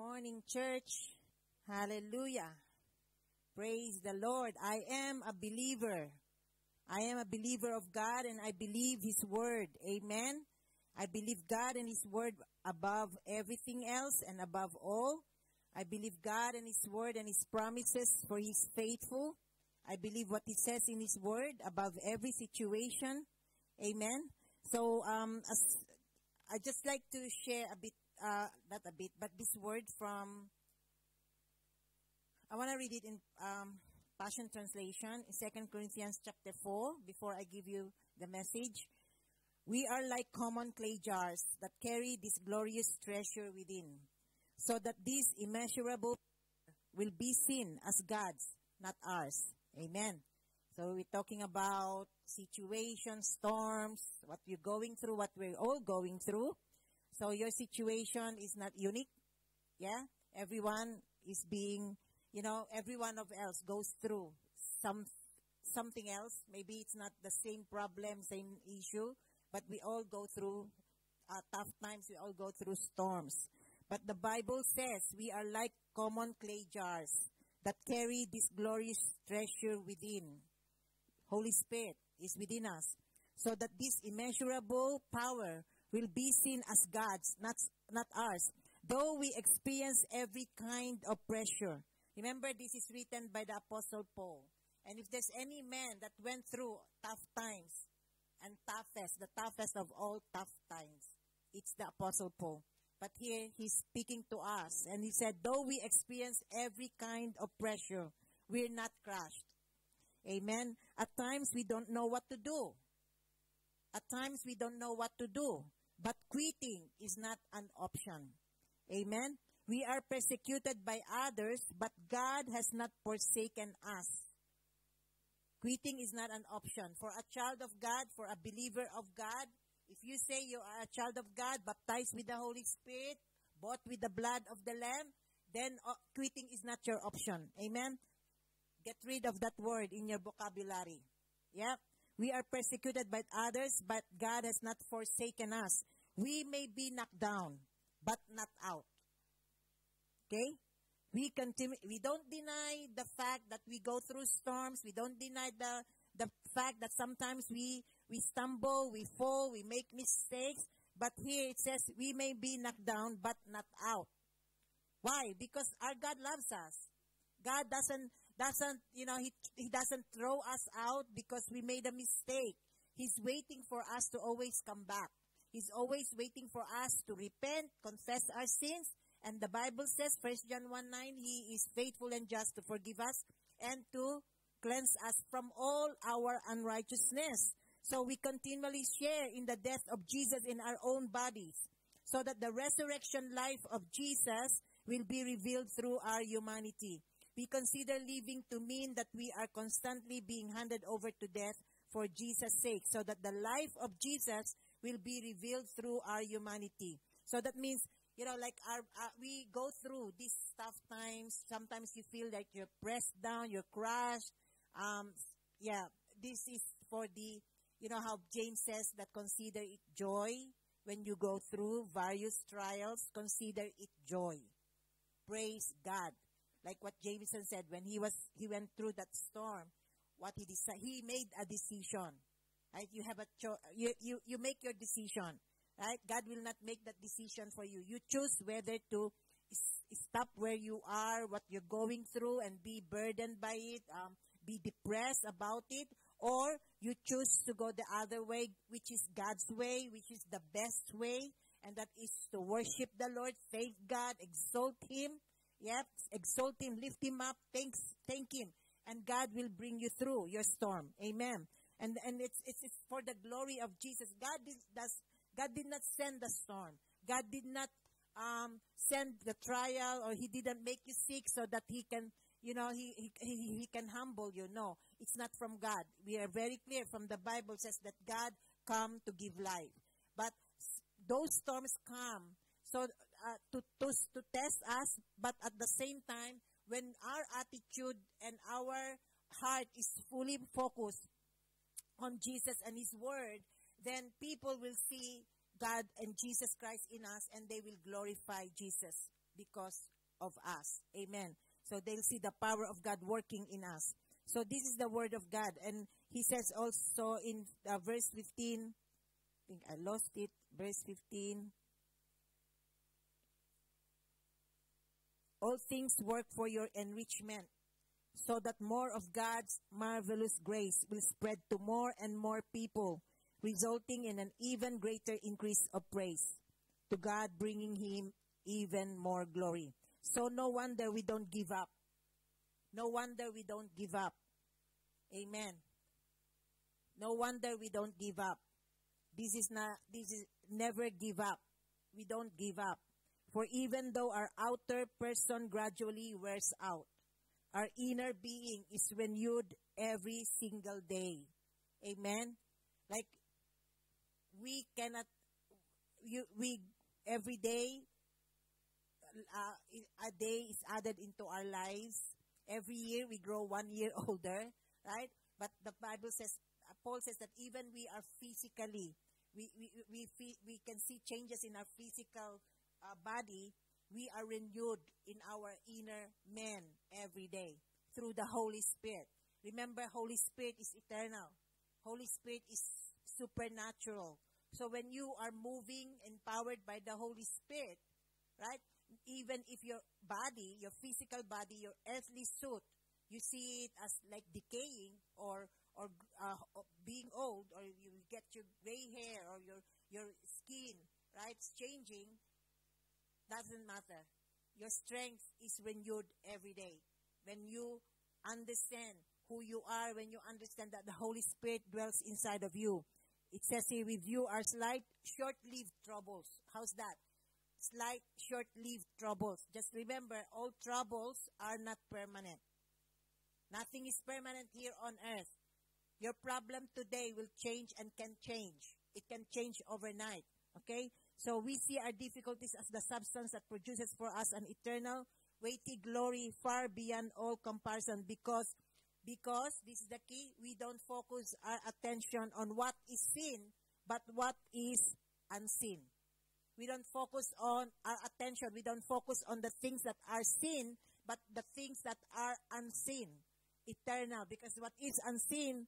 morning, church. Hallelujah. Praise the Lord. I am a believer. I am a believer of God and I believe His Word. Amen. I believe God and His Word above everything else and above all. I believe God and His Word and His promises for He's faithful. I believe what He says in His Word above every situation. Amen. So, um, I just like to share a bit, uh, not a bit, but this word from, I want to read it in um, Passion Translation Second Corinthians chapter 4 before I give you the message. We are like common clay jars that carry this glorious treasure within, so that this immeasurable will be seen as God's, not ours. Amen. So we're talking about situations, storms, what you're going through, what we're all going through. So your situation is not unique. Yeah? Everyone is being, you know, every one of else goes through some something else. Maybe it's not the same problem, same issue, but we all go through uh, tough times. We all go through storms. But the Bible says we are like common clay jars that carry this glorious treasure within. Holy Spirit is within us, so that this immeasurable power will be seen as God's, not, not ours. Though we experience every kind of pressure. Remember, this is written by the Apostle Paul. And if there's any man that went through tough times and toughest, the toughest of all tough times, it's the Apostle Paul. But here he's speaking to us and he said, though we experience every kind of pressure, we're not crushed. Amen. At times we don't know what to do. At times we don't know what to do. But quitting is not an option. Amen. We are persecuted by others, but God has not forsaken us. Quitting is not an option. For a child of God, for a believer of God, if you say you are a child of God, baptized with the Holy Spirit, bought with the blood of the Lamb, then uh, quitting is not your option. Amen. Get rid of that word in your vocabulary. Yeah. We are persecuted by others, but God has not forsaken us. We may be knocked down, but not out. Okay? We continue, we don't deny the fact that we go through storms. We don't deny the, the fact that sometimes we, we stumble, we fall, we make mistakes. But here it says we may be knocked down, but not out. Why? Because our God loves us. God doesn't doesn't, you know, he, he doesn't throw us out because we made a mistake. He's waiting for us to always come back. He's always waiting for us to repent, confess our sins. And the Bible says, 1 John 1 9, He is faithful and just to forgive us and to cleanse us from all our unrighteousness. So we continually share in the death of Jesus in our own bodies, so that the resurrection life of Jesus will be revealed through our humanity. We consider living to mean that we are constantly being handed over to death for Jesus' sake, so that the life of Jesus will be revealed through our humanity. So that means, you know, like our, uh, we go through these tough times. Sometimes you feel like you're pressed down, you're crushed. Um, yeah, this is for the, you know, how James says that consider it joy when you go through various trials. Consider it joy. Praise God like what Jameson said when he was he went through that storm what he decided he made a decision right? You have a cho- you, you you make your decision right? God will not make that decision for you. You choose whether to stop where you are what you're going through and be burdened by it um, be depressed about it or you choose to go the other way which is god's way which is the best way and that is to worship the lord thank god exalt him Yep, exalt him, lift him up, thanks, thank him, and God will bring you through your storm. Amen. And and it's it's, it's for the glory of Jesus. God did does God did not send the storm. God did not um, send the trial, or He didn't make you sick so that He can, you know, He He He, he can humble you. No, it's not from God. We are very clear from the Bible says that God come to give life, but those storms come so uh, to, to, to test us, but at the same time, when our attitude and our heart is fully focused on Jesus and His Word, then people will see God and Jesus Christ in us and they will glorify Jesus. because of us. Amen. So they'll see the power of God working in us. So this is the word of God. And he says also in uh, verse 15, I think I lost it, verse 15. All things work for your enrichment, so that more of God's marvelous grace will spread to more and more people, resulting in an even greater increase of praise to God, bringing Him even more glory. So no wonder we don't give up. No wonder we don't give up. Amen. No wonder we don't give up. This is not, this is never give up. We don't give up. For even though our outer person gradually wears out, our inner being is renewed every single day. Amen. Like we cannot, you, we every day, uh, a day is added into our lives. Every year we grow one year older, right? But the Bible says, uh, Paul says that even we are physically, we, we, we, we, we can see changes in our physical uh, body, we are renewed in our inner man every day through the Holy Spirit. Remember, Holy Spirit is eternal. Holy Spirit is supernatural. So when you are moving, empowered by the Holy Spirit, right? Even if your body, your physical body, your earthly suit, you see it as like decaying or or uh, being old, or you get your gray hair or your your skin, right? It's changing doesn't matter. Your strength is renewed every day. When you understand who you are, when you understand that the Holy Spirit dwells inside of you. It says here, with you are slight, short-lived troubles. How's that? Slight, short-lived troubles. Just remember, all troubles are not permanent. Nothing is permanent here on earth. Your problem today will change and can change. It can change overnight. Okay? So we see our difficulties as the substance that produces for us an eternal, weighty glory far beyond all comparison because because this is the key we don't focus our attention on what is seen but what is unseen. We don't focus on our attention. We don't focus on the things that are seen but the things that are unseen eternal because what is unseen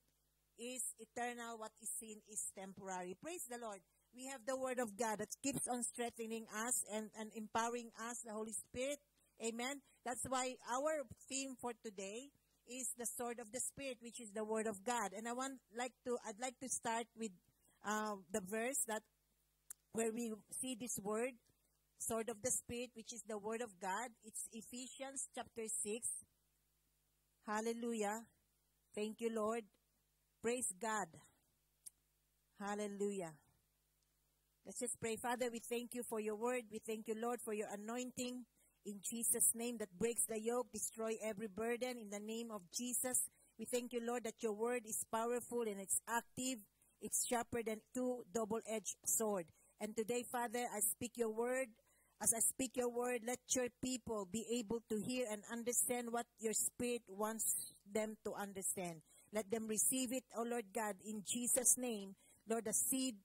is eternal. What is seen is temporary. Praise the lord we have the Word of God that keeps on strengthening us and, and empowering us, the Holy Spirit. Amen. That's why our theme for today is the sword of the Spirit, which is the Word of God. And I want like to I'd like to start with uh, the verse that where we see this word, sword of the Spirit, which is the Word of God. It's Ephesians chapter six. Hallelujah. Thank you, Lord. Praise God. Hallelujah. Let's just pray. Father, we thank you for your word. We thank you, Lord, for your anointing in Jesus' name that breaks the yoke, destroy every burden in the name of Jesus. We thank you, Lord, that your word is powerful and it's active. It's sharper than two double-edged sword. And today, Father, I speak your word. As I speak your word, let your people be able to hear and understand what your spirit wants them to understand. Let them receive it, oh Lord God, in Jesus' name. Lord, the seed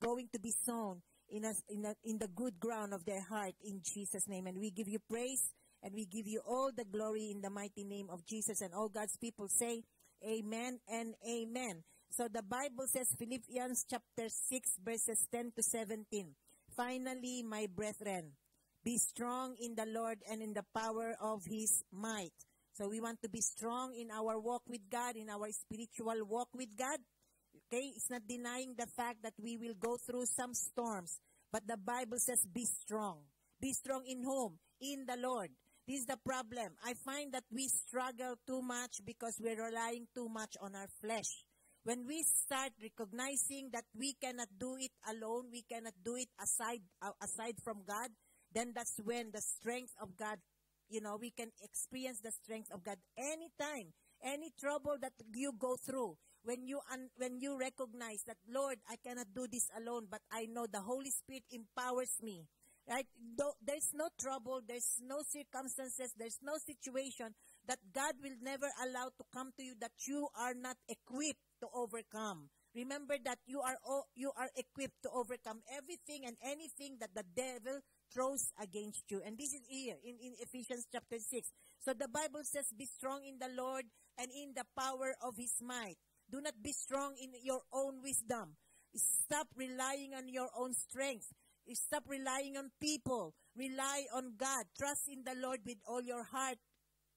going to be sown in, a, in, a, in the good ground of their heart in Jesus' name. And we give you praise and we give you all the glory in the mighty name of Jesus. And all God's people say, Amen and Amen. So the Bible says, Philippians chapter 6, verses 10 to 17. Finally, my brethren, be strong in the Lord and in the power of his might. So we want to be strong in our walk with God, in our spiritual walk with God. Okay? It's not denying the fact that we will go through some storms. But the Bible says, be strong. Be strong in whom? In the Lord. This is the problem. I find that we struggle too much because we're relying too much on our flesh. When we start recognizing that we cannot do it alone, we cannot do it aside, uh, aside from God, then that's when the strength of God, you know, we can experience the strength of God anytime, any trouble that you go through when you un- when you recognize that Lord, I cannot do this alone, but I know the Holy Spirit empowers me. Right? There's no trouble, there's no circumstances, there's no situation that God will never allow to come to you that you are not equipped to overcome. Remember that you are you are equipped to overcome everything and anything that the devil throws against you. And this is here in, in Ephesians chapter 6. So the Bible says, Be strong in the Lord and in the power of his might. Do not be strong in your own wisdom. Stop relying on your own strength. Stop relying on people. Rely on God. Trust in the Lord with all your heart.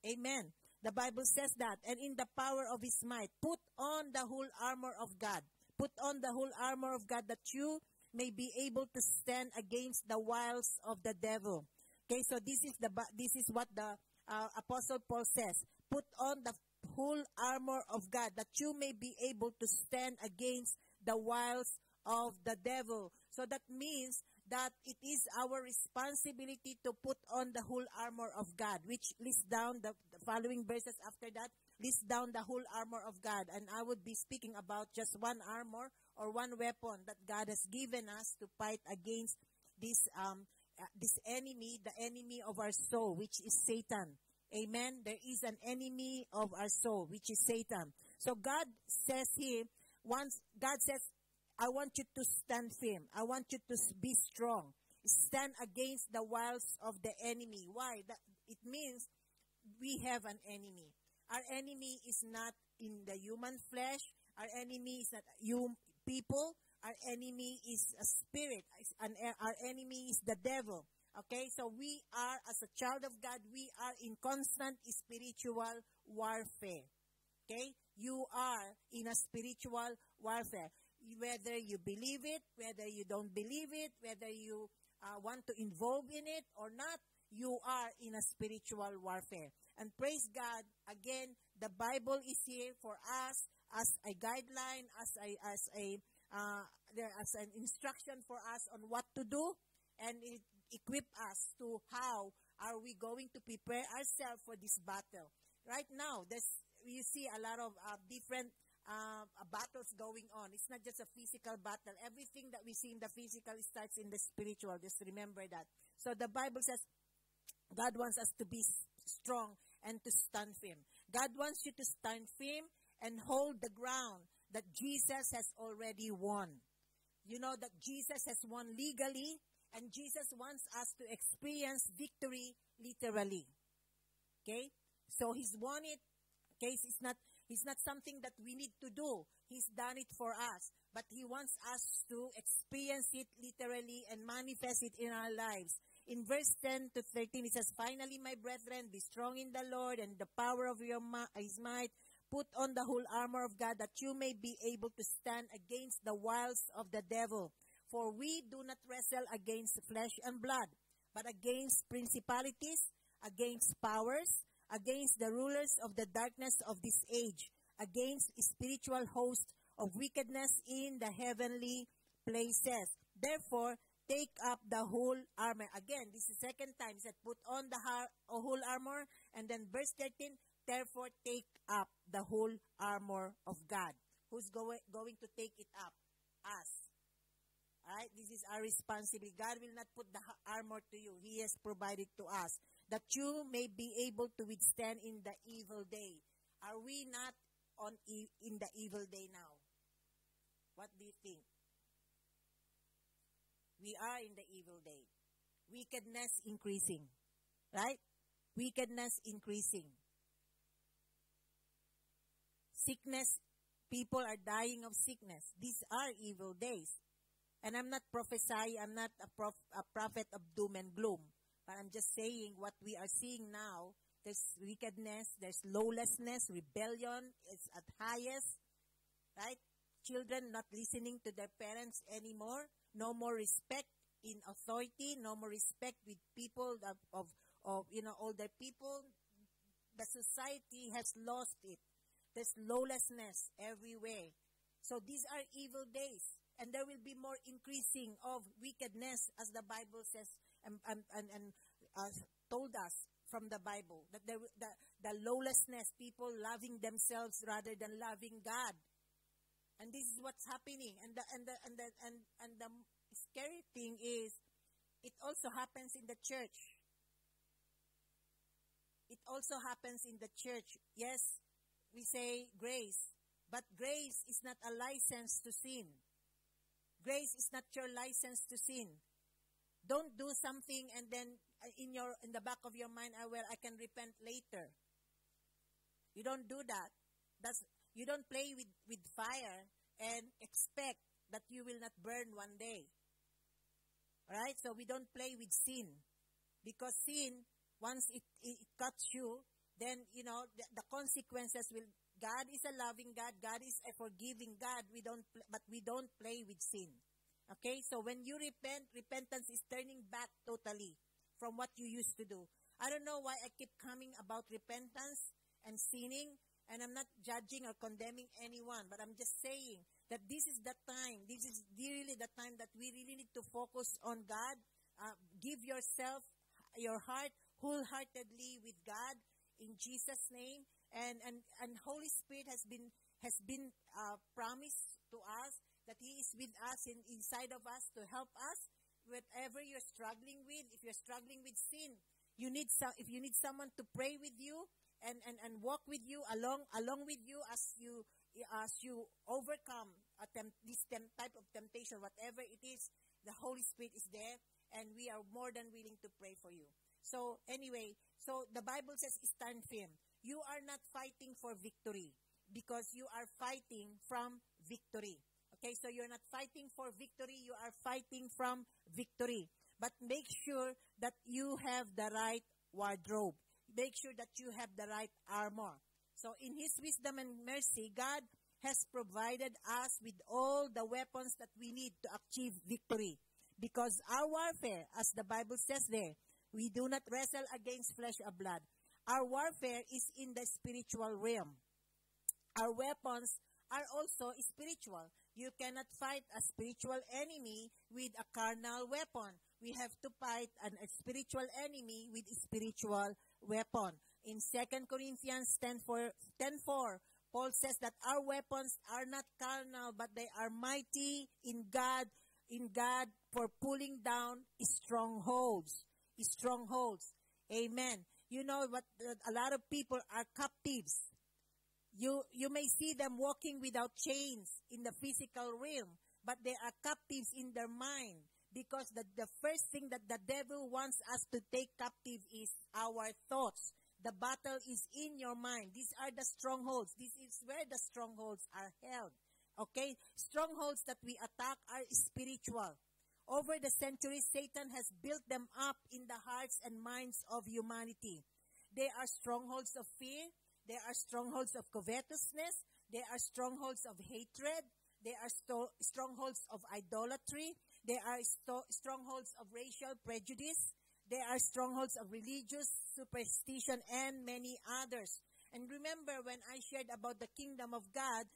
Amen. The Bible says that. And in the power of his might, put on the whole armor of God. Put on the whole armor of God that you may be able to stand against the wiles of the devil. Okay, so this is the this is what the uh, apostle Paul says. Put on the whole armor of God that you may be able to stand against the wiles of the devil. So that means that it is our responsibility to put on the whole armor of God, which lists down the, following verses after that, lists down the whole armor of God. And I would be speaking about just one armor or one weapon that God has given us to fight against this, um, uh, this enemy, the enemy of our soul, which is Satan. Amen. There is an enemy of our soul, which is Satan. So God says here, once God says, I want you to stand firm. I want you to be strong. Stand against the wiles of the enemy. Why? That, it means we have an enemy. Our enemy is not in the human flesh. Our enemy is not you people. Our enemy is a spirit. And our enemy is the devil. Okay, so we are, as a child of God, we are in constant spiritual warfare. Okay, you are in a spiritual warfare whether you believe it, whether you don't believe it, whether you uh, want to involve in it or not, you are in a spiritual warfare. And praise God, again, the Bible is here for us as a guideline, as a, as a, uh, there, as an instruction for us on what to do, and it equip us to how are we going to prepare ourselves for this battle. Right now, there's, you see a lot of uh, different uh, battles going on. It's not just a physical battle. Everything that we see in the physical starts in the spiritual. Just remember that. So the Bible says God wants us to be strong and to stand firm. God wants you to stand firm and hold the ground that Jesus has already won. You know that Jesus has won legally and Jesus wants us to experience victory literally. Okay? So he's won it. Okay? It's not it's not something that we need to do. He's done it for us. But He wants us to experience it literally and manifest it in our lives. In verse 10 to 13, it says, Finally, my brethren, be strong in the Lord and the power of your ma- His might. Put on the whole armor of God that you may be able to stand against the wiles of the devil. For we do not wrestle against flesh and blood, but against principalities, against powers, against the rulers of the darkness of this age, against spiritual hosts of wickedness in the heavenly places. Therefore, take up the whole armor. Again, this is the second time. He said, put on the whole armor. And then verse 13, therefore take up the whole armor of God. Who's go- going to take it up? Us. Alright, this is our responsibility. God will not put the armor to you. He has provided to us that you may be able to withstand in the evil day. Are we not on e- in the evil day now? What do you think? We are in the evil day. Wickedness increasing. Right? Wickedness increasing. Sickness, people are dying of sickness. These are evil days. And I'm not prophesying, I'm not a, prof- a prophet of doom and gloom. But I'm just saying what we are seeing now, there's wickedness, there's lawlessness, rebellion is at highest, right? Children not listening to their parents anymore, no more respect in authority, no more respect with people of, of, of you know, older people. The society has lost it. There's lawlessness everywhere. So these are evil days. And there will be more increasing of wickedness, as the Bible says and, and, and, and uh, told us from the Bible that the, the, the lawlessness, people loving themselves rather than loving God. And this is what's happening. And the, and the, and the, and, and the scary thing is, it also happens in the church. It also happens in the church. Yes, we say grace, but grace is not a license to sin. Grace is not your license to sin. don't do something and then uh, in your in the back of your mind, I well, I can repent later. You don't do that. That's you don't play with, with fire and expect that you will not burn one day. Alright? So we don't play with sin. Because sin, once it, it, it cuts you, then, you know, the, the, consequences will, God is a loving God, God is a forgiving God, we don't, but we don't play with sin. Okay? So when you repent, repentance is turning back totally from what you used to do. I don't know why I keep coming about repentance and sinning, and I'm not judging or condemning anyone, but I'm just saying that this is the time, this is really the time that we really need to focus on God. Uh, give yourself, your heart wholeheartedly with God in Jesus' name. And, and, and Holy Spirit has been, has been uh, promised to us that He is with us in, inside of us to help us whatever you're struggling with. If you're struggling with sin, you need some, if you need someone to pray with you and, and, and walk with you along, along with you as you, as you overcome temp- this temp- type of temptation, whatever it is, the Holy Spirit is there and we are more than willing to pray for you. So anyway, so the Bible says stand firm. You are not fighting for victory because you are fighting from victory. Okay, so you're not fighting for victory, you are fighting from victory. But make sure that you have the right wardrobe. Make sure that you have the right armor. So in His wisdom and mercy, God has provided us with all the weapons that we need to achieve victory. Because our warfare, as the Bible says there, we do not wrestle against flesh or blood. Our warfare is in the spiritual realm. Our weapons are also spiritual. You cannot fight a spiritual enemy with a carnal weapon. We have to fight an, a spiritual enemy with a spiritual weapon. In 2 Corinthians 10 4, 10 4, Paul says that our weapons are not carnal, but they are mighty in God, in God for pulling down strongholds strongholds. Amen. You know what? Uh, a lot of people are captives. You, you may see them walking without chains in the physical realm, but they are captives in their mind because the, the first thing that the devil wants us to take captive is our thoughts. The battle is in your mind. These are the strongholds. This is where the strongholds are held. Okay? Strongholds that we attack are spiritual. Over the centuries, Satan has built them up in the hearts and minds of humanity. They are strongholds of fear. They are strongholds of covetousness. They are strongholds of hatred. They are sto- strongholds of idolatry. They are sto- strongholds of racial prejudice. They are strongholds of religious superstition and many others. And remember when I shared about the kingdom of God,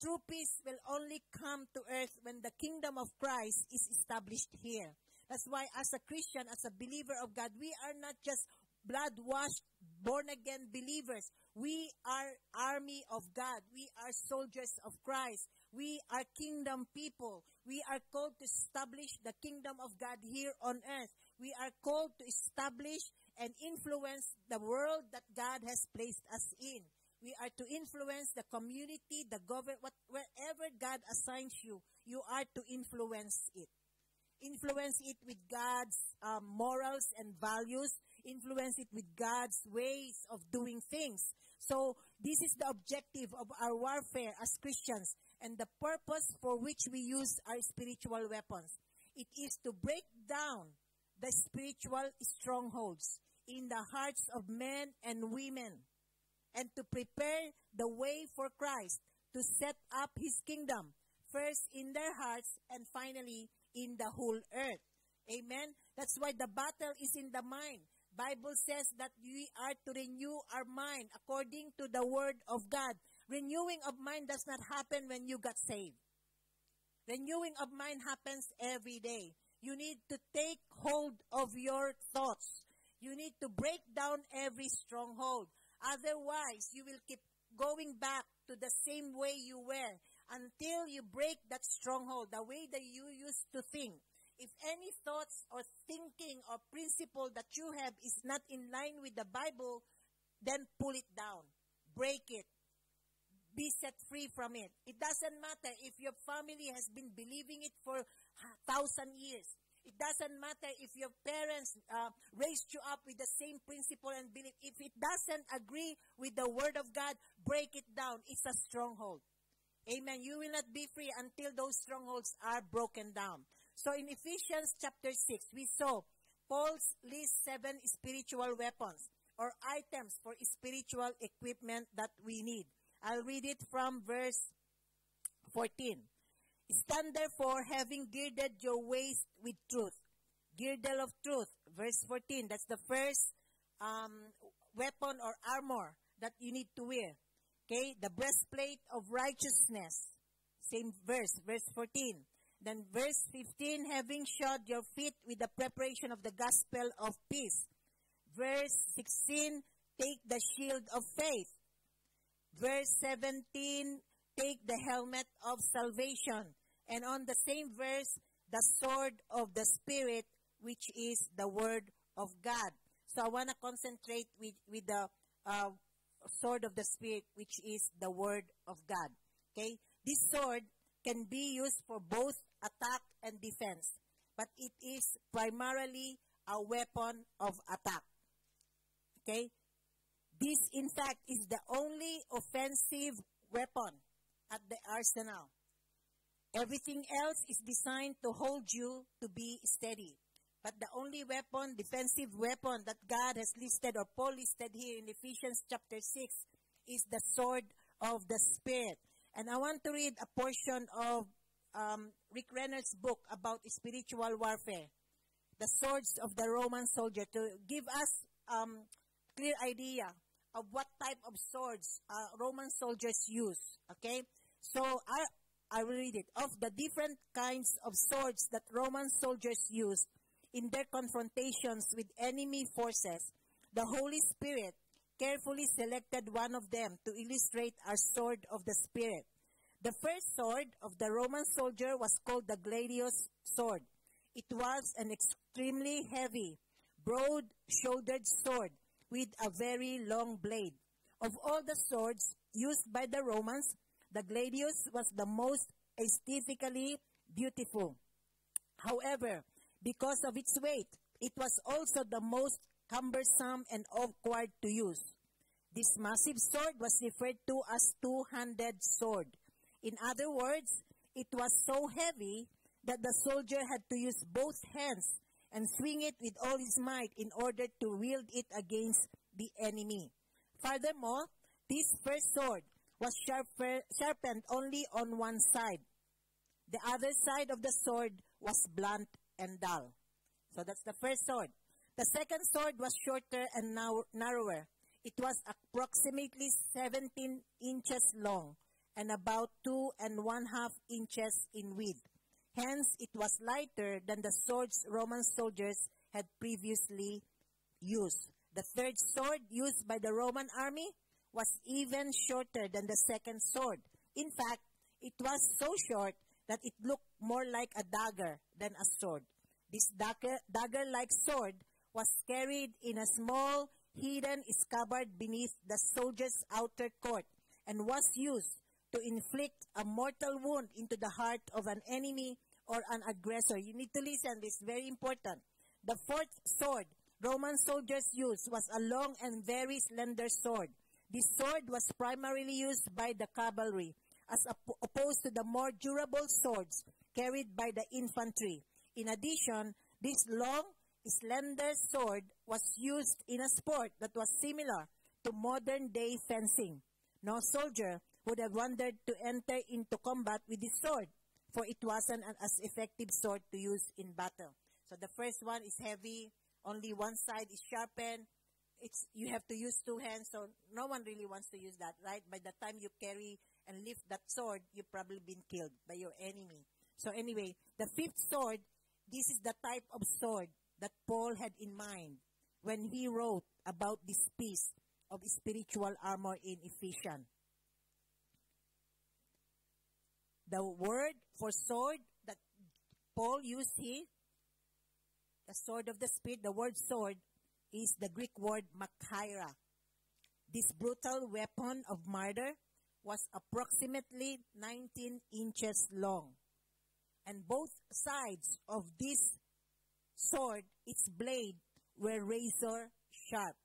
True peace will only come to earth when the kingdom of Christ is established here. That's why as a Christian, as a believer of God, we are not just blood-washed, born-again believers. We are army of God. We are soldiers of Christ. We are kingdom people. We are called to establish the kingdom of God here on earth. We are called to establish and influence the world that God has placed us in. We are to influence the community, the government, wherever God assigns you, you are to influence it. Influence it with God's um, morals and values. Influence it with God's ways of doing things. So this is the objective of our warfare as Christians and the purpose for which we use our spiritual weapons. It is to break down the spiritual strongholds in the hearts of men and women and to prepare the way for Christ to set up his kingdom, first in their hearts and finally in the whole earth. Amen. That's why the battle is in the mind. Bible says that we are to renew our mind according to the word of God. Renewing of mind does not happen when you got saved. Renewing of mind happens every day. You need to take hold of your thoughts. You need to break down every stronghold. Otherwise, you will keep going back to the same way you were until you break that stronghold, the way that you used to think. If any thoughts or thinking or principle that you have is not in line with the Bible, then pull it down. Break it. Be set free from it. It doesn't matter if your family has been believing it for a thousand years. It doesn't matter if your parents uh, raised you up with the same principle and belief. If it doesn't agree with the word of God, break it down. It's a stronghold. Amen. You will not be free until those strongholds are broken down. So in Ephesians chapter 6, we saw Paul's list seven spiritual weapons or items for spiritual equipment that we need. I'll read it from verse 14. Stand therefore, having girded your waist with truth. Girdle of truth. Verse 14. That's the first um, weapon or armor that you need to wear. Okay? The breastplate of righteousness. Same verse. Verse 14. Then verse 15. Having shod your feet with the preparation of the gospel of peace. Verse 16. Take the shield of faith. Verse 17 take the helmet of salvation. And on the same verse, the sword of the Spirit, which is the word of God. So I want to concentrate with, with the uh, sword of the Spirit, which is the word of God. Okay? This sword can be used for both attack and defense, but it is primarily a weapon of attack. Okay? This, in fact, is the only offensive weapon at the arsenal. Everything else is designed to hold you to be steady. But the only weapon, defensive weapon that God has listed or Paul listed here in Ephesians chapter 6 is the sword of the Spirit. And I want to read a portion of um, Rick Renner's book about spiritual warfare, the swords of the Roman soldier, to give us um, clear idea of what type of swords uh, Roman soldiers use. Okay, so I I will read it. Of the different kinds of swords that Roman soldiers used in their confrontations with enemy forces, the Holy Spirit carefully selected one of them to illustrate our sword of the Spirit. The first sword of the Roman soldier was called the gladius sword. It was an extremely heavy, broad-shouldered sword with a very long blade. Of all the swords used by the Romans, the gladius was the most aesthetically beautiful. However, because of its weight, it was also the most cumbersome and awkward to use. This massive sword was referred to as two-handed sword. In other words, it was so heavy that the soldier had to use both hands and swing it with all his might in order to wield it against the enemy. Furthermore, this first sword was sharpened only on one side. The other side of the sword was blunt and dull. So that's the first sword. The second sword was shorter and narrower. It was approximately 17 inches long and about two and one half inches in width. Hence, it was lighter than the swords Roman soldiers had previously used. The third sword used by the Roman army was even shorter than the second sword. In fact, it was so short that it looked more like a dagger than a sword. This dagger, dagger-like sword was carried in a small hidden scabbard beneath the soldier's outer coat and was used to inflict a mortal wound into the heart of an enemy or an aggressor. You need to listen, this is very important. The fourth sword Roman soldiers used was a long and very slender sword. This sword was primarily used by the cavalry, as op- opposed to the more durable swords carried by the infantry. In addition, this long, slender sword was used in a sport that was similar to modern day fencing. No soldier would have wanted to enter into combat with this sword, for it wasn't an as effective sword to use in battle. So the first one is heavy, only one side is sharpened, it's you have to use two hands, so no one really wants to use that, right? By the time you carry and lift that sword, you've probably been killed by your enemy. So anyway, the fifth sword, this is the type of sword that Paul had in mind when he wrote about this piece of spiritual armor in Ephesians. The word for sword that Paul used here, the sword of the Spirit, the word sword, is the Greek word machaira. This brutal weapon of murder was approximately 19 inches long. And both sides of this sword, its blade were razor sharp.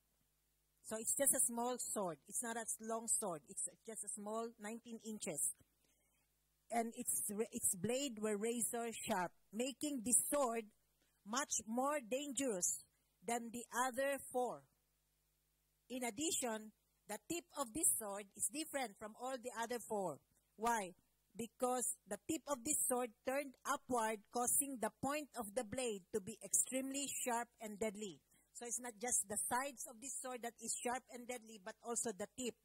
So it's just a small sword. It's not a long sword. It's just a small 19 inches. And its, its blade were razor sharp, making this sword much more dangerous than the other four. In addition, the tip of this sword is different from all the other four. Why? Because the tip of this sword turned upward, causing the point of the blade to be extremely sharp and deadly. So it's not just the sides of this sword that is sharp and deadly, but also the tip.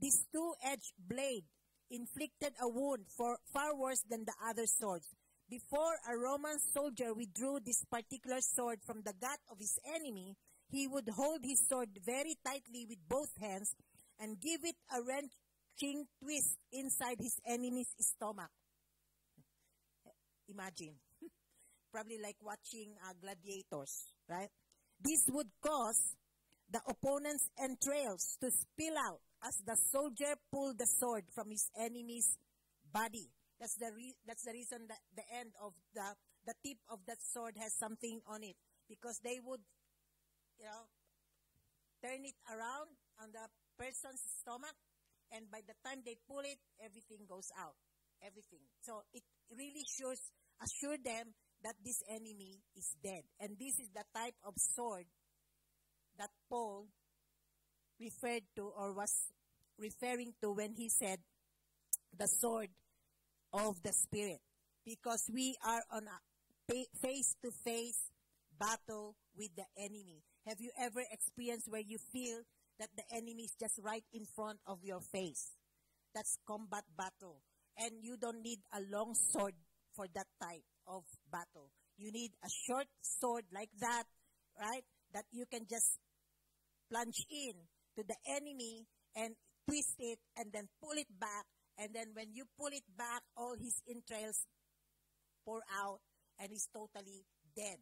This two-edged blade inflicted a wound for far worse than the other swords. Before a Roman soldier withdrew this particular sword from the gut of his enemy, he would hold his sword very tightly with both hands and give it a wrenching twist inside his enemy's stomach. Imagine. Probably like watching uh, gladiators, right? This would cause the opponent's entrails to spill out as the soldier pulled the sword from his enemy's body. That's the re- that's the reason that the end of the the tip of that sword has something on it because they would, you know, turn it around on the person's stomach, and by the time they pull it, everything goes out, everything. So it really shows assure them that this enemy is dead, and this is the type of sword that Paul referred to or was referring to when he said the sword of the Spirit because we are on a face to face battle with the enemy. Have you ever experienced where you feel that the enemy is just right in front of your face? That's combat battle. And you don't need a long sword for that type of battle. You need a short sword like that, right? That you can just plunge in to the enemy and twist it and then pull it back and then when you pull it back, all his entrails pour out and he's totally dead.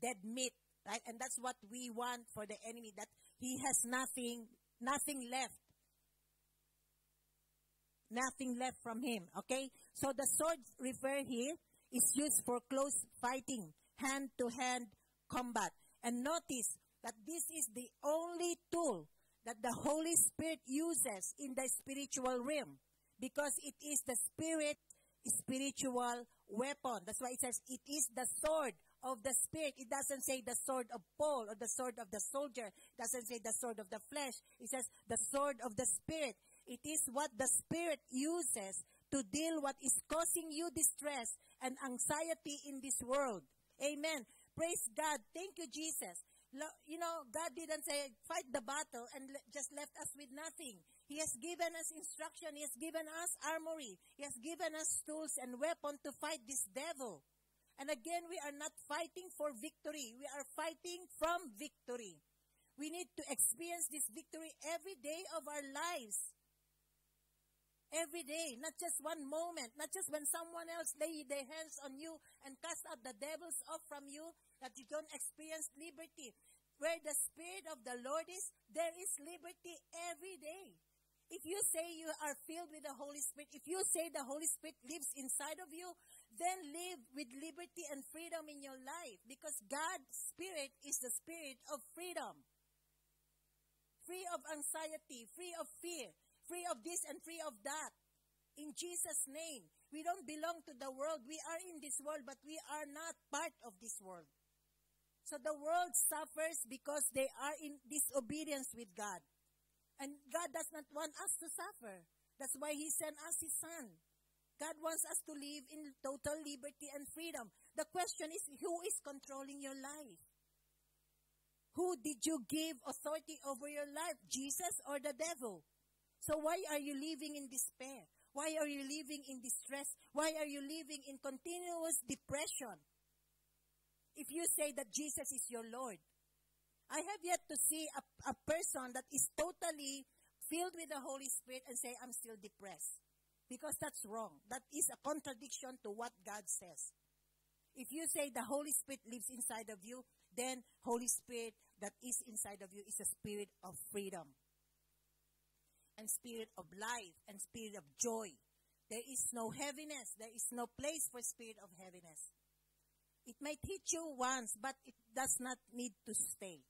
Dead meat, right? And that's what we want for the enemy, that he has nothing, nothing left. Nothing left from him, okay? So the sword referred here is used for close fighting, hand to hand combat. And notice that this is the only tool that the Holy Spirit uses in the spiritual realm because it is the spirit spiritual weapon. That's why it says it is the sword of the spirit. It doesn't say the sword of Paul or the sword of the soldier. It doesn't say the sword of the flesh. It says the sword of the spirit. It is what the spirit uses to deal what is causing you distress and anxiety in this world. Amen. Praise God. Thank you, Jesus. You know, God didn't say fight the battle and just left us with nothing. He has given us instruction. He has given us armory. He has given us tools and weapons to fight this devil. And again, we are not fighting for victory. We are fighting from victory. We need to experience this victory every day of our lives. Every day, not just one moment, not just when someone else lay their hands on you and cast out the devils off from you, that you don't experience liberty. Where the Spirit of the Lord is, there is liberty every day. If you say you are filled with the Holy Spirit, if you say the Holy Spirit lives inside of you, then live with liberty and freedom in your life because God's Spirit is the Spirit of freedom. Free of anxiety, free of fear, free of this and free of that. In Jesus' name. We don't belong to the world. We are in this world, but we are not part of this world. So the world suffers because they are in disobedience with God. And God does not want us to suffer. That's why He sent us His Son. God wants us to live in total liberty and freedom. The question is, who is controlling your life? Who did you give authority over your life? Jesus or the devil? So why are you living in despair? Why are you living in distress? Why are you living in continuous depression? If you say that Jesus is your Lord, I have yet to see a, a person that is totally filled with the Holy Spirit and say, I'm still depressed. Because that's wrong. That is a contradiction to what God says. If you say the Holy Spirit lives inside of you, then Holy Spirit that is inside of you is a spirit of freedom and spirit of life and spirit of joy. There is no heaviness. There is no place for spirit of heaviness. It may hit you once, but it does not need to stay.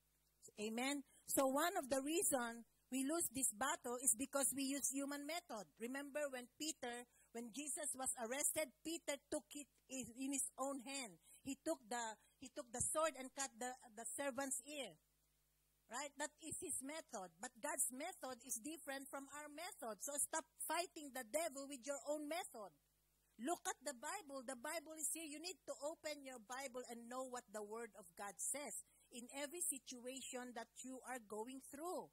Amen. So one of the reason we lose this battle is because we use human method. Remember when Peter, when Jesus was arrested, Peter took it in his own hand. He took the he took the sword and cut the, the servant's ear. Right? That is his method. But God's method is different from our method. So stop fighting the devil with your own method. Look at the Bible. The Bible is here. You need to open your Bible and know what the Word of God says in every situation that you are going through.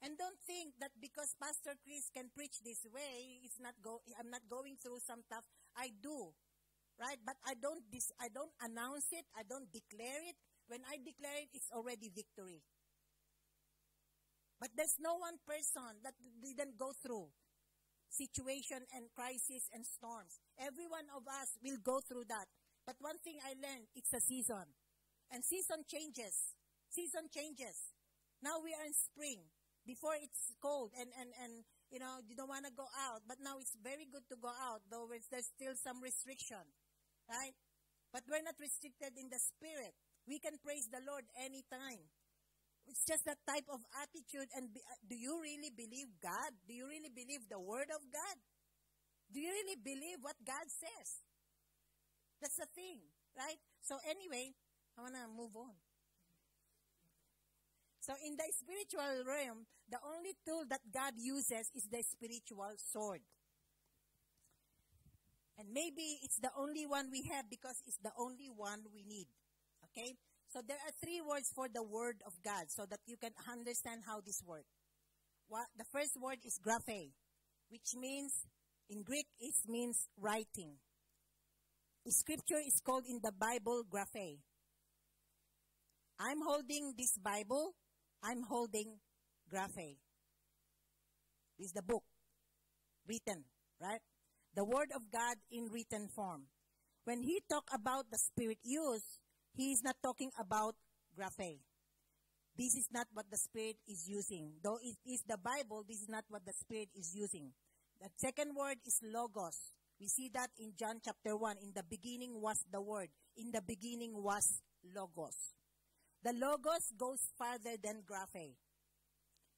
And don't think that because Pastor Chris can preach this way, it's not go, I'm not going through some stuff. I do. Right? But I don't, dis, I don't announce it. I don't declare it. When I declare it, it's already victory. But there's no one person that didn't go through situation and crisis and storms. Every one of us will go through that. But one thing I learned, it's a season. And season changes. Season changes. Now we are in spring. Before it's cold and, and, and you know, you don't want to go out. But now it's very good to go out, though there's still some restriction. Right? But we're not restricted in the spirit. We can praise the Lord anytime. It's just that type of attitude. And be, uh, do you really believe God? Do you really believe the Word of God? Do you really believe what God says? That's the thing, right? So anyway, I want to move on. So in the spiritual realm, the only tool that God uses is the spiritual sword. And maybe it's the only one we have because it's the only one we need. Okay? So there are three words for the word of God so that you can understand how this works. The first word is graphe, which means, in Greek, it means writing. Scripture is called in the Bible graphe. I'm holding this Bible, I'm holding graphe. This is the book, written, right? The Word of God in written form. When he talked about the Spirit use, he is not talking about graphe. This is not what the Spirit is using. Though it is the Bible, this is not what the Spirit is using. The second word is logos. We see that in John chapter 1. In the beginning was the Word. In the beginning was logos. The logos goes farther than graphe.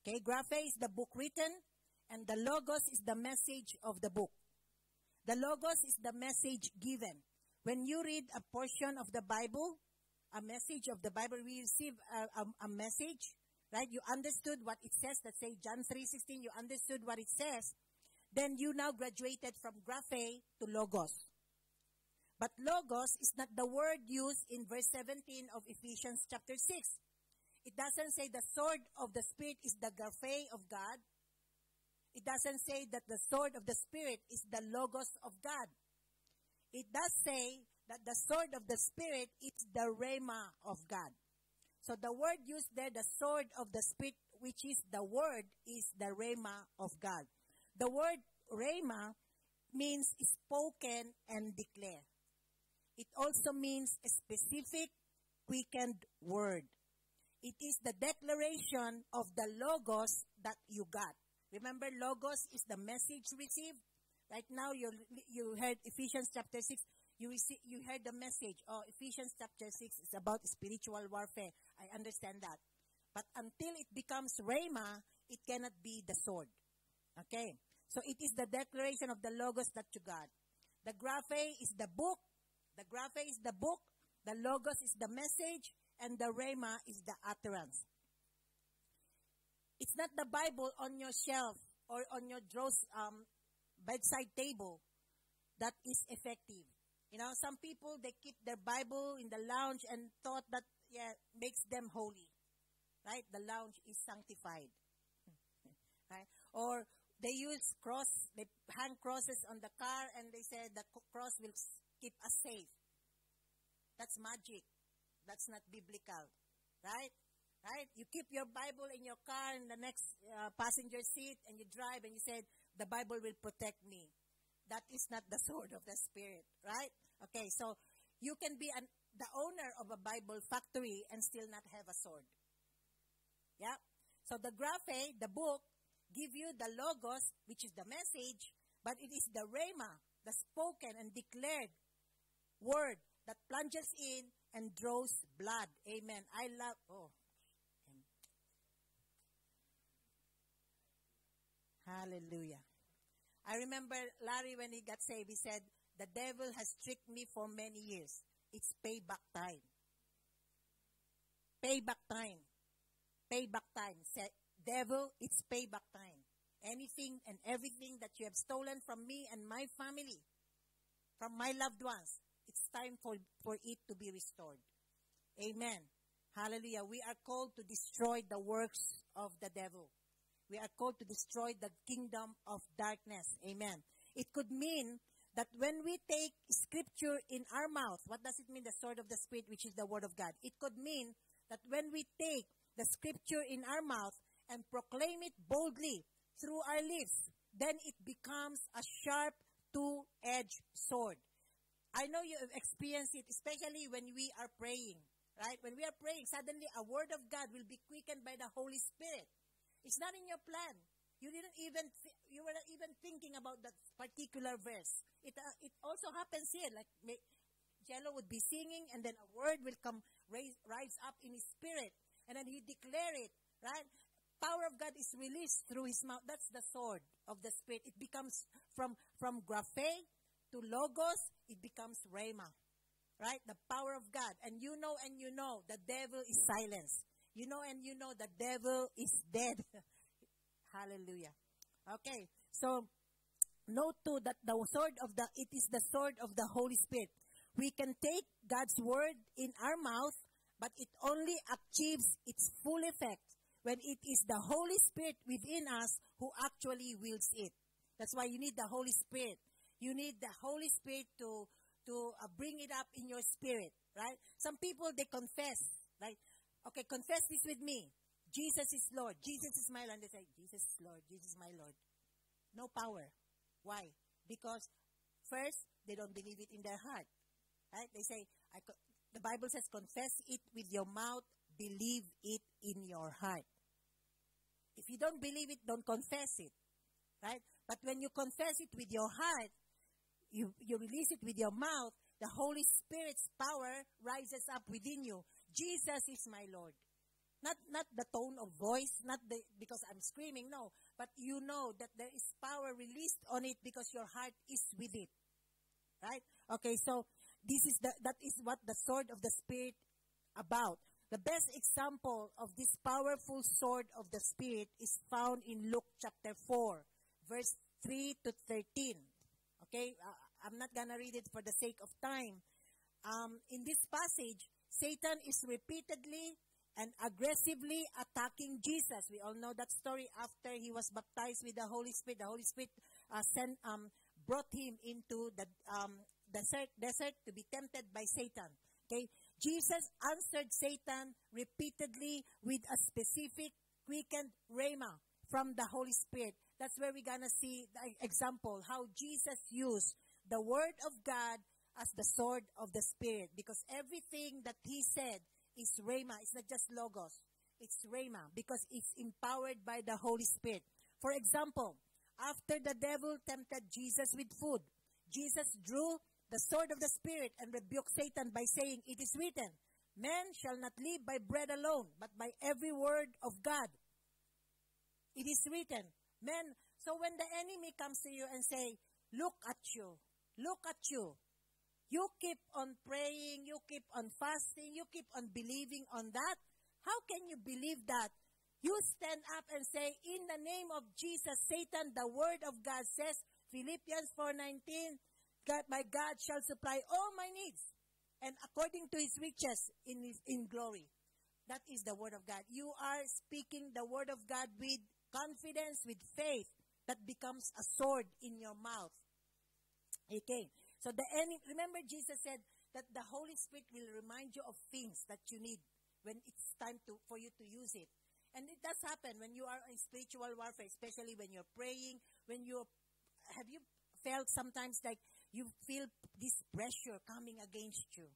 Okay, graphe is the book written, and the logos is the message of the book. The logos is the message given. When you read a portion of the Bible, a message of the Bible, we receive a, a, a message, right? You understood what it says. Let's say John 3.16, you understood what it says. Then you now graduated from graphe to logos. But logos is not the word used in verse 17 of Ephesians chapter 6. It doesn't say the sword of the Spirit is the graphe of God. It doesn't say that the sword of the Spirit is the logos of God it does say that the sword of the Spirit is the rhema of God. So the word used there, the sword of the Spirit, which is the word, is the rhema of God. The word rhema means spoken and declare. It also means a specific, quickened word. It is the declaration of the logos that you got. Remember, logos is the message received. Right now, you you heard Ephesians chapter 6. You, receive, you heard the message. Oh, Ephesians chapter 6 is about spiritual warfare. I understand that. But until it becomes Rhema, it cannot be the sword. Okay? So it is the declaration of the Logos that you got. The graphe is the book. The graphe is the book. The Logos is the message. And the Rhema is the utterance. It's not the Bible on your shelf or on your drawers, um, bedside table that is effective. You know, some people they keep their Bible in the lounge and thought that yeah makes them holy, right? The lounge is sanctified, right? Or they use cross, they hang crosses on the car, and they say the cross will keep us safe. That's magic. That's not biblical, right? Right? You keep your Bible in your car in the next uh, passenger seat, and you drive, and you said, the Bible will protect me. That is not the sword of the Spirit, right? Okay, so you can be an, the owner of a Bible factory and still not have a sword. Yeah? So the graphe, the book, give you the logos, which is the message, but it is the rhema, the spoken and declared word that plunges in and draws blood. Amen. I love, oh. Hallelujah. I remember Larry when he got saved, he said, The devil has tricked me for many years. It's payback time. Payback time. Payback time. Say, devil, it's payback time. Anything and everything that you have stolen from me and my family, from my loved ones, it's time for, for it to be restored. Amen. Hallelujah. We are called to destroy the works of the devil. We are called to destroy the kingdom of darkness. Amen. It could mean that when we take scripture in our mouth, what does it mean? The sword of the Spirit, which is the word of God. It could mean that when we take the scripture in our mouth and proclaim it boldly through our lips, then it becomes a sharp two-edged sword. I know you have experienced it, especially when we are praying, right? When we are praying, suddenly a word of God will be quickened by the Holy Spirit. It's not in your plan. You didn't even, you were not even thinking about that particular verse. It, uh, it also happens here, like may, Jello would be singing and then a word will come, raise, rise up in his spirit. And then he declare it, right? Power of God is released through his mouth. That's the sword of the spirit. It becomes from, from graphe to logos, it becomes rhema. Right? The power of God. And you know and you know the devil is silenced. You know and you know the devil is dead. Hallelujah. Okay. So note too that the sword of the it is the sword of the Holy Spirit. We can take God's word in our mouth, but it only achieves its full effect when it is the Holy Spirit within us who actually wields it. That's why you need the Holy Spirit you need the Holy Spirit to to uh, bring it up in your spirit, right? Some people they confess, right? Okay, confess this with me. Jesus is Lord. Jesus is my Lord. They say, Jesus is Lord. Jesus is my Lord. No power. Why? Because first, they don't believe it in their heart. Right? They say, the Bible says, confess it with your mouth, believe it in your heart. If you don't believe it, don't confess it. Right? But when you confess it with your heart, you, you release it with your mouth, the Holy Spirit's power rises up within you. Jesus is my Lord. Not, not the tone of voice, not the, because I'm screaming, no. But you know that there is power released on it because your heart is with it. Right? Okay, so this is the, that is what the sword of the Spirit about. The best example of this powerful sword of the Spirit is found in Luke chapter 4, verse 3 to 13. Okay, uh, I'm not gonna read it for the sake of time. Um, in this passage, Satan is repeatedly and aggressively attacking Jesus. We all know that story after he was baptized with the Holy Spirit. The Holy Spirit uh, sent, um, brought him into the um, desert, desert to be tempted by Satan. Okay, Jesus answered Satan repeatedly with a specific quickened rhema from the Holy Spirit. That's where we're going to see the example how Jesus used the word of God as the sword of the Spirit because everything that he said is rhema. It's not just logos. It's rhema because it's empowered by the Holy Spirit. For example, after the devil tempted Jesus with food, Jesus drew the sword of the Spirit and rebuked Satan by saying, It is written, Man shall not live by bread alone, but by every word of God. It is written, Men, so when the enemy comes to you and say, look at you, look at you, you keep on praying, you keep on fasting, you keep on believing on that. How can you believe that? You stand up and say, in the name of Jesus, Satan, the word of God says, Philippians 4.19, God, my God shall supply all my needs and according to his riches in, his, in glory. That is the word of God. You are speaking the word of God with confidence, with faith that becomes a sword in your mouth. Okay. So the enemy, remember Jesus said that the Holy Spirit will remind you of things that you need when it's time to, for you to use it. And it does happen when you are in spiritual warfare, especially when you're praying, when you have you felt sometimes like you feel this pressure coming against you.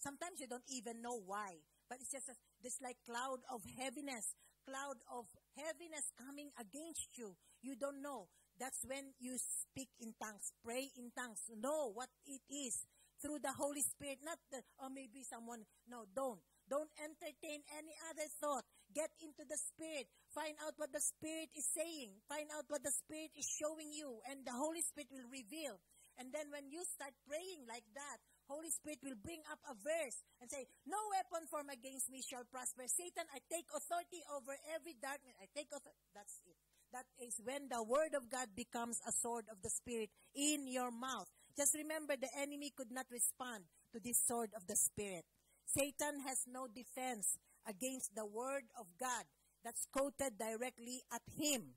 Sometimes you don't even know why, but it's just a, this like cloud of heaviness cloud of heaviness coming against you. You don't know. That's when you speak in tongues, pray in tongues, know what it is. through the Holy Spirit. Not that, or oh, maybe someone, no, don't. Don't entertain any other thought. Get into the Spirit. Find out what the Spirit is saying. Find out what the Spirit is showing you. And the Holy Spirit will reveal. And then when you start praying like that, Holy Spirit will bring up a verse and say, No weapon formed against me shall prosper. Satan, I take authority over every darkness. I take authority. That's it. That is when the word of God becomes a sword of the Spirit in your mouth. Just remember the enemy could not respond to this sword of the Spirit. Satan has no defense against the word of God that's quoted directly at him.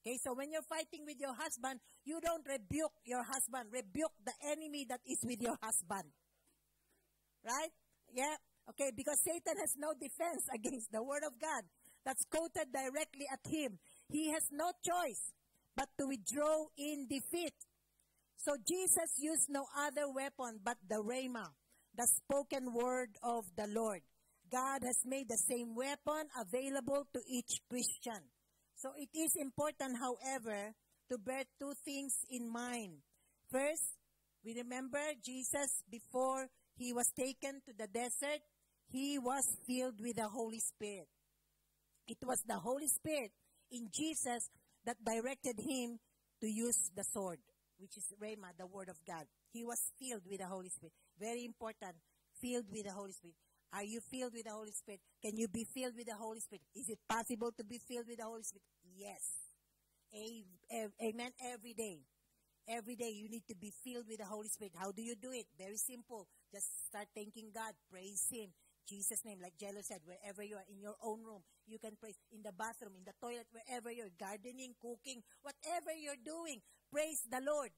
Okay, so when you're fighting with your husband, you don't rebuke your husband. Rebuke the enemy that is with your husband. Right? Yeah? Okay, because Satan has no defense against the word of God that's quoted directly at him. He has no choice but to withdraw in defeat. So Jesus used no other weapon but the Rhema, the spoken word of the Lord. God has made the same weapon available to each Christian. So it is important, however, to bear two things in mind. First, we remember Jesus before he was taken to the desert, he was filled with the Holy Spirit. It was the Holy Spirit in Jesus that directed him to use the sword, which is Rhema, the word of God. He was filled with the Holy Spirit. Very important. Filled with the Holy Spirit. Are you filled with the Holy Spirit? Can you be filled with the Holy Spirit? Is it possible to be filled with the Holy Spirit? Yes. Amen. Every day. Every day you need to be filled with the Holy Spirit. How do you do it? Very simple. Just start thanking God. Praise Him. Jesus' name, like Jello said, wherever you are, in your own room, you can praise. In the bathroom, in the toilet, wherever you're gardening, cooking, whatever you're doing, praise the Lord.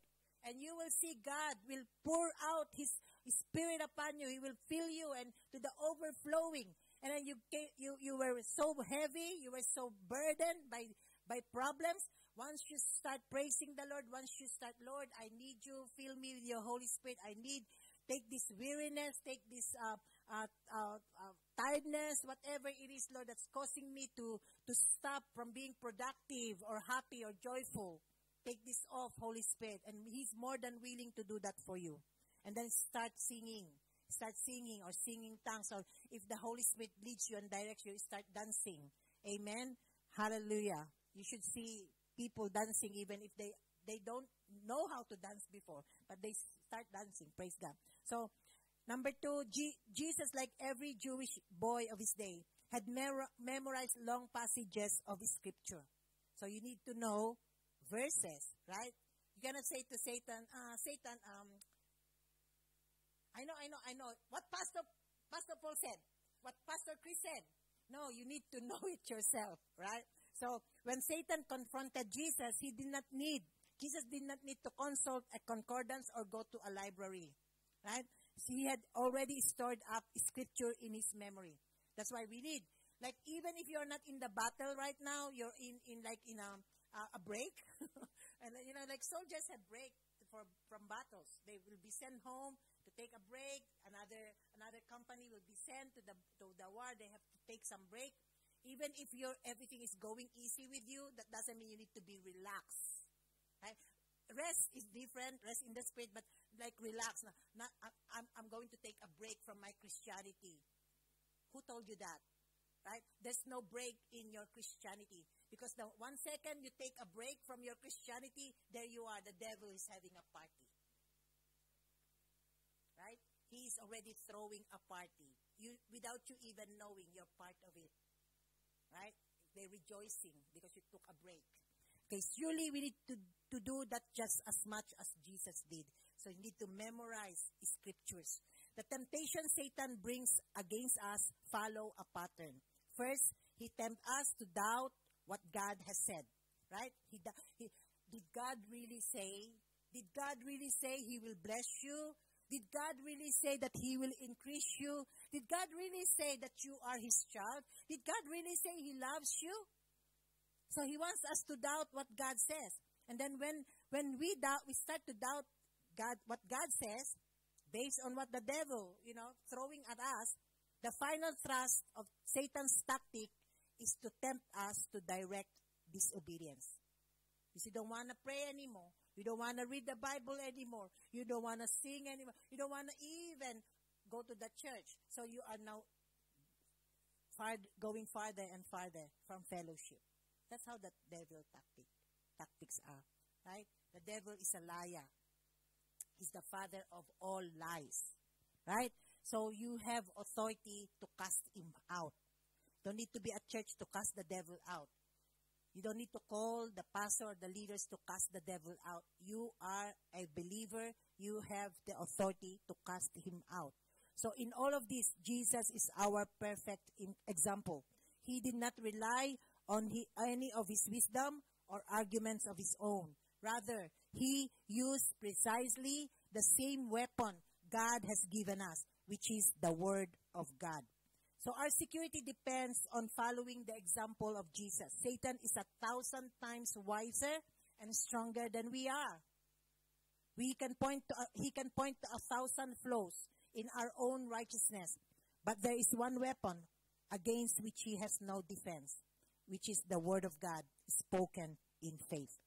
And you will see God will pour out His, Spirit upon you. He will fill you and to the overflowing. And then you, you, you were so heavy, you were so burdened by, by problems. Once you start praising the Lord, once you start, Lord, I need you, fill me with your Holy Spirit. I need, take this weariness, take this, uh, uh, uh, uh, tiredness, whatever it is, Lord, that's causing me to, to stop from being productive or happy or joyful. Take this off, Holy Spirit. And He's more than willing to do that for you. And then start singing. Start singing or singing tongues. Or if the Holy Spirit leads you and directs you, start dancing. Amen. Hallelujah. You should see people dancing even if they, they don't know how to dance before, but they start dancing. Praise God. So Number two, G- Jesus, like every Jewish boy of his day, had mer- memorized long passages of scripture. So you need to know verses, right? You cannot say to Satan, uh, Satan, um, I know, I know, I know. What Pastor, Pastor Paul said, what Pastor Chris said. No, you need to know it yourself, right? So when Satan confronted Jesus, he did not need, Jesus did not need to consult a concordance or go to a library, right? He had already stored up scripture in his memory. That's why we need. Like even if you're not in the battle right now, you're in, in like in a, a break. and you know, like soldiers have break for, from battles. They will be sent home to take a break. Another, another company will be sent to the, to the war. They have to take some break. Even if your everything is going easy with you, that doesn't mean you need to be relaxed. Right? Rest is different, rest in the spirit, but like relax. Na, na, I'm, I'm going to take a break from my Christianity. Who told you that? Right? There's no break in your Christianity. Because the one second you take a break from your Christianity, there you are. The devil is having a party. Right? He is already throwing a party. You, without you even knowing you're part of it. Right? They're rejoicing because you took a break. Okay, surely we need to, to do that just as much as Jesus did. So you need to memorize scriptures. The temptation Satan brings against us follow a pattern. First, he tempts us to doubt what God has said. Right? He, he, did God really say? Did God really say He will bless you? Did God really say that He will increase you? Did God really say that you are His child? Did God really say He loves you? So He wants us to doubt what God says. And then when, when we doubt, we start to doubt God, what God says, based on what the devil, you know, throwing at us, the final thrust of Satan's tactic is to tempt us to direct disobedience. You don't want to pray anymore. You don't want to read the Bible anymore. You don't want to sing anymore. You don't want to even go to the church. So you are now far, going farther and farther from fellowship. That's how the devil tactic, tactics are, right? The devil is a liar. He's the father of all lies, right? So you have authority to cast him out. Don't need to be a church to cast the devil out. You don't need to call the pastor or the leaders to cast the devil out. You are a believer. You have the authority to cast him out. So in all of this, Jesus is our perfect example. He did not rely on any of his wisdom or arguments of his own. Rather, he used precisely the same weapon God has given us, which is the Word of God. So our security depends on following the example of Jesus. Satan is a thousand times wiser and stronger than we are. We can point to, he can point to a thousand flaws in our own righteousness. But there is one weapon against which he has no defense, which is the word of God spoken in faith.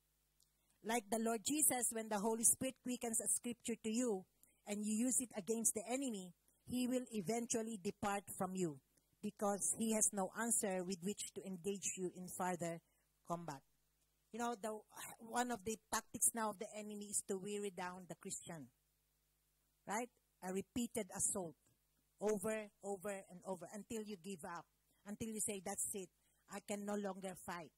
Like the Lord Jesus, when the Holy Spirit quickens a scripture to you and you use it against the enemy, he will eventually depart from you because he has no answer with which to engage you in further combat. You know, the, one of the tactics now of the enemy is to weary down the Christian. Right? A repeated assault. Over, over, and over until you give up. Until you say, that's it. I can no longer fight.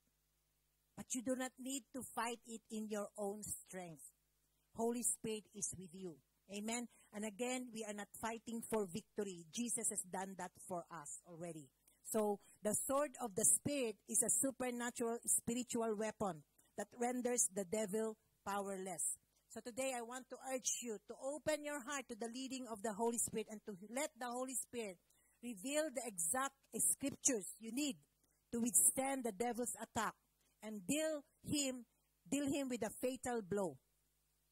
But you do not need to fight it in your own strength. Holy Spirit is with you. Amen. And again, we are not fighting for victory. Jesus has done that for us already. So the sword of the Spirit is a supernatural spiritual weapon that renders the devil powerless. So today I want to urge you to open your heart to the leading of the Holy Spirit and to let the Holy Spirit reveal the exact scriptures you need to withstand the devil's attack and deal him deal him with a fatal blow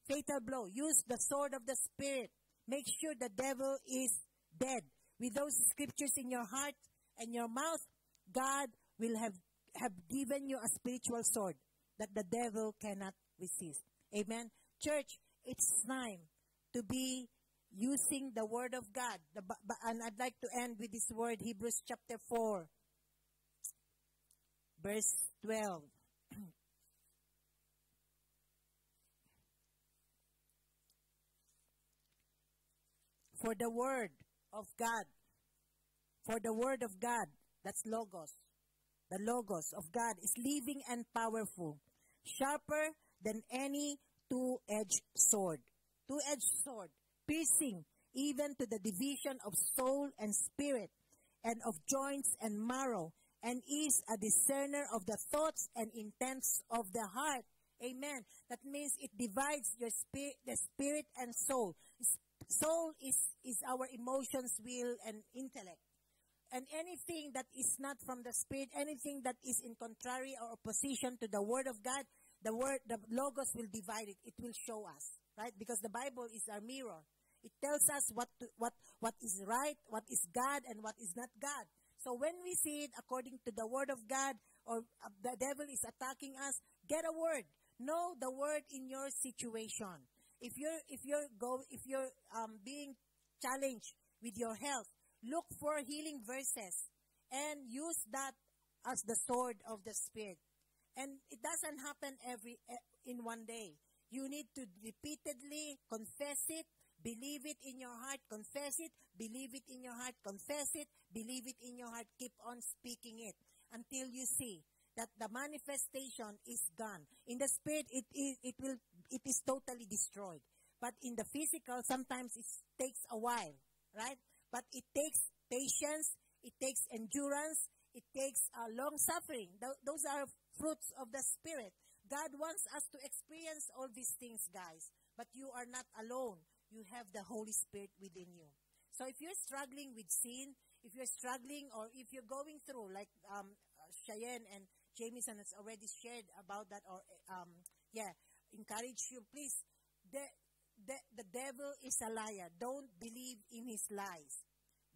fatal blow. Use the sword of the Spirit. Make sure the devil is dead. With those scriptures in your heart and your mouth, God will have, have given you a spiritual sword that the devil cannot resist. Amen. Church, it's time to be using the word of God. The, and I'd like to end with this word, Hebrews chapter 4, verse 12. For the word of God. For the word of God, that's Logos. The Logos of God is living and powerful, sharper than any two edged sword. Two edged sword, piercing even to the division of soul and spirit, and of joints and marrow, and is a discerner of the thoughts and intents of the heart. Amen. That means it divides your spirit, the spirit and soul. Soul is, is our emotions, will, and intellect. And anything that is not from the Spirit, anything that is in contrary or opposition to the Word of God, the Word, the Logos will divide it. It will show us, right? Because the Bible is our mirror. It tells us what, to, what, what is right, what is God, and what is not God. So when we see it according to the Word of God, or uh, the devil is attacking us, get a word. Know the word in your situation if you're if you're go if you're um, being challenged with your health, look for healing verses and use that as the sword of the spirit. And it doesn't happen every in one day. You need to repeatedly confess it, believe it in your heart, confess it, believe it in your heart, confess it, believe it in your heart, keep on speaking it until you see that the manifestation is gone. In the spirit, it, it, it will it is totally destroyed. But in the physical, sometimes it takes a while, right? But it takes patience, it takes endurance, it takes uh, long suffering. Th- those are fruits of the Spirit. God wants us to experience all these things, guys. But you are not alone. You have the Holy Spirit within you. So if you're struggling with sin, if you're struggling or if you're going through, like um, uh, Cheyenne and Jamieson has already shared about that, or um, yeah, encourage you, please. The, the, the devil is a liar. Don't believe in his lies.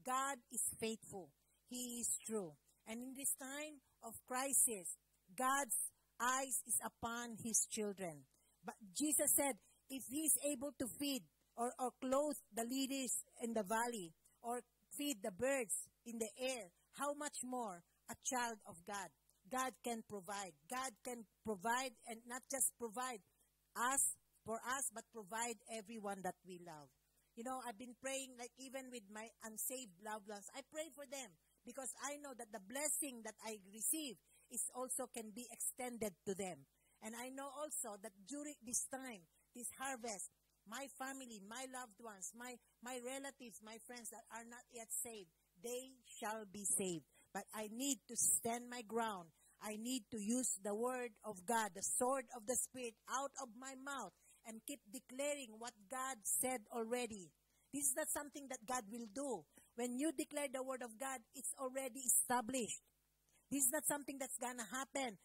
God is faithful. He is true. And in this time of crisis, God's eyes is upon his children. But Jesus said, if he is able to feed or, or clothe the lilies in the valley or feed the birds in the air, how much more a child of God? God can provide. God can provide and not just provide us for us, but provide everyone that we love. You know, I've been praying like even with my unsaved loved ones. I pray for them because I know that the blessing that I receive is also can be extended to them. And I know also that during this time, this harvest, my family, my loved ones, my, my relatives, my friends that are not yet saved, they shall be saved. But I need to stand my ground. I need to use the word of God, the sword of the Spirit out of my mouth and keep declaring what God said already. This is not something that God will do. When you declare the word of God, it's already established. This is not something that's gonna happen.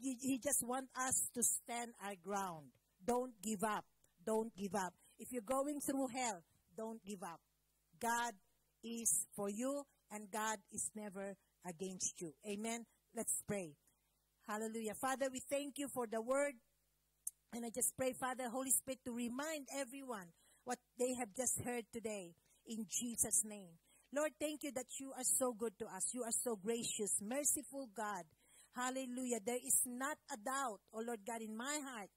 He, he just wants us to stand our ground. Don't give up. Don't give up. If you're going through hell, don't give up. God is for you and God is never against you. Amen. Let's pray. Hallelujah. Father, we thank you for the word. And I just pray, Father, Holy Spirit, to remind everyone what they have just heard today in Jesus' name. Lord, thank you that you are so good to us. You are so gracious, merciful God. Hallelujah. There is not a doubt, oh Lord God, in my heart,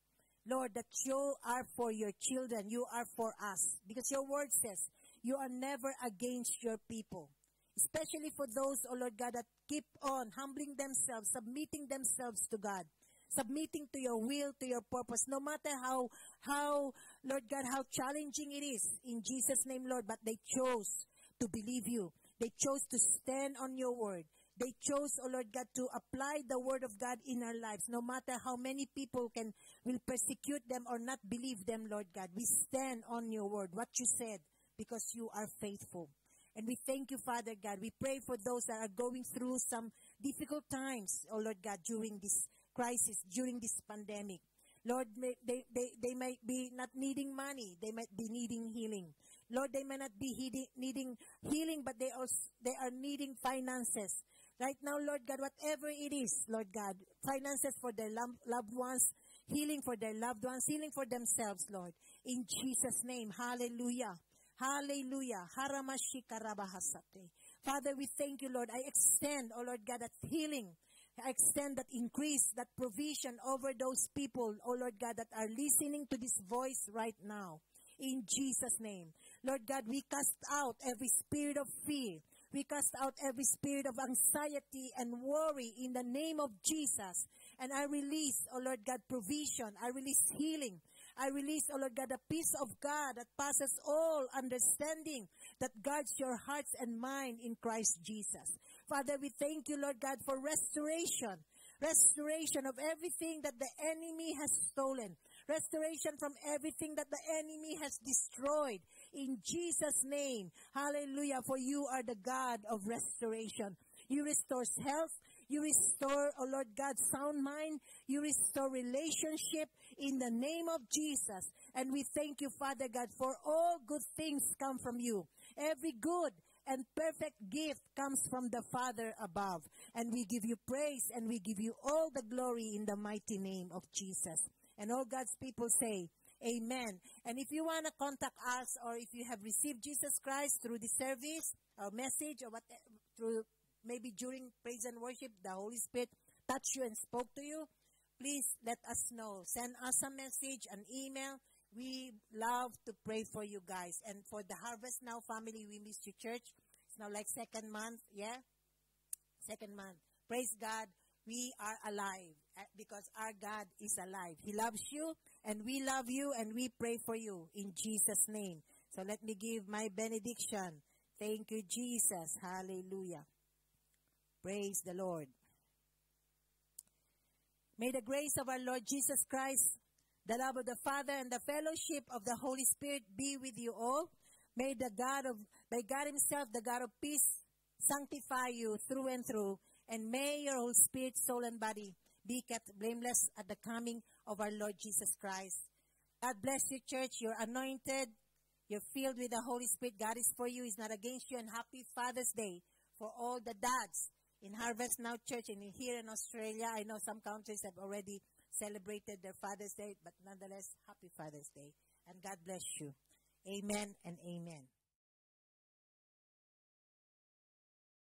Lord, that you are for your children. You are for us. Because your word says, you are never against your people. Especially for those, oh Lord God, that keep on humbling themselves, submitting themselves to God submitting to your will, to your purpose, no matter how, how, Lord God, how challenging it is in Jesus' name, Lord, but they chose to believe you. They chose to stand on your word. They chose, oh Lord God, to apply the word of God in our lives, no matter how many people can, will persecute them or not believe them, Lord God. We stand on your word, what you said, because you are faithful. And we thank you, Father God. We pray for those that are going through some difficult times, oh Lord God, during this crisis during this pandemic. Lord, they, they, they might be not needing money. They might be needing healing. Lord, they may not be needing healing, but they also, they are needing finances. Right now, Lord God, whatever it is, Lord God, finances for their loved ones, healing for their loved ones, healing for themselves, Lord. In Jesus' name, hallelujah. Hallelujah. Father, we thank you, Lord. I extend, oh Lord God, that healing I extend that increase, that provision over those people, oh Lord God, that are listening to this voice right now. In Jesus' name. Lord God, we cast out every spirit of fear. We cast out every spirit of anxiety and worry in the name of Jesus. And I release, oh Lord God, provision. I release healing. I release, oh Lord God, the peace of God that passes all understanding that guards your hearts and mind in Christ Jesus. Father, we thank you, Lord God, for restoration. Restoration of everything that the enemy has stolen. Restoration from everything that the enemy has destroyed. In Jesus' name. Hallelujah. For you are the God of restoration. You restore health. You restore, oh Lord God, sound mind. You restore relationship in the name of Jesus. And we thank you, Father God, for all good things come from you. Every good and perfect gift comes from the Father above. And we give you praise and we give you all the glory in the mighty name of Jesus. And all God's people say, Amen. And if you want to contact us or if you have received Jesus Christ through the service or message or what, through maybe during praise and worship, the Holy Spirit touched you and spoke to you, please let us know. Send us a message, an email, we love to pray for you guys. And for the Harvest Now family, we miss you church. It's now like second month, yeah? Second month. Praise God. We are alive eh, because our God is alive. He loves you and we love you and we pray for you in Jesus' name. So let me give my benediction. Thank you, Jesus. Hallelujah. Praise the Lord. May the grace of our Lord Jesus Christ the love of the Father and the fellowship of the Holy Spirit be with you all. May the God of, may God Himself, the God of peace, sanctify you through and through, and may your whole spirit, soul, and body be kept blameless at the coming of our Lord Jesus Christ. God bless you, church. You're anointed. You're filled with the Holy Spirit. God is for you. He's not against you. And happy Father's Day for all the dads in Harvest Now Church and here in Australia. I know some countries have already celebrated their Father's Day, but nonetheless, happy Father's Day. And God bless you. Amen and amen.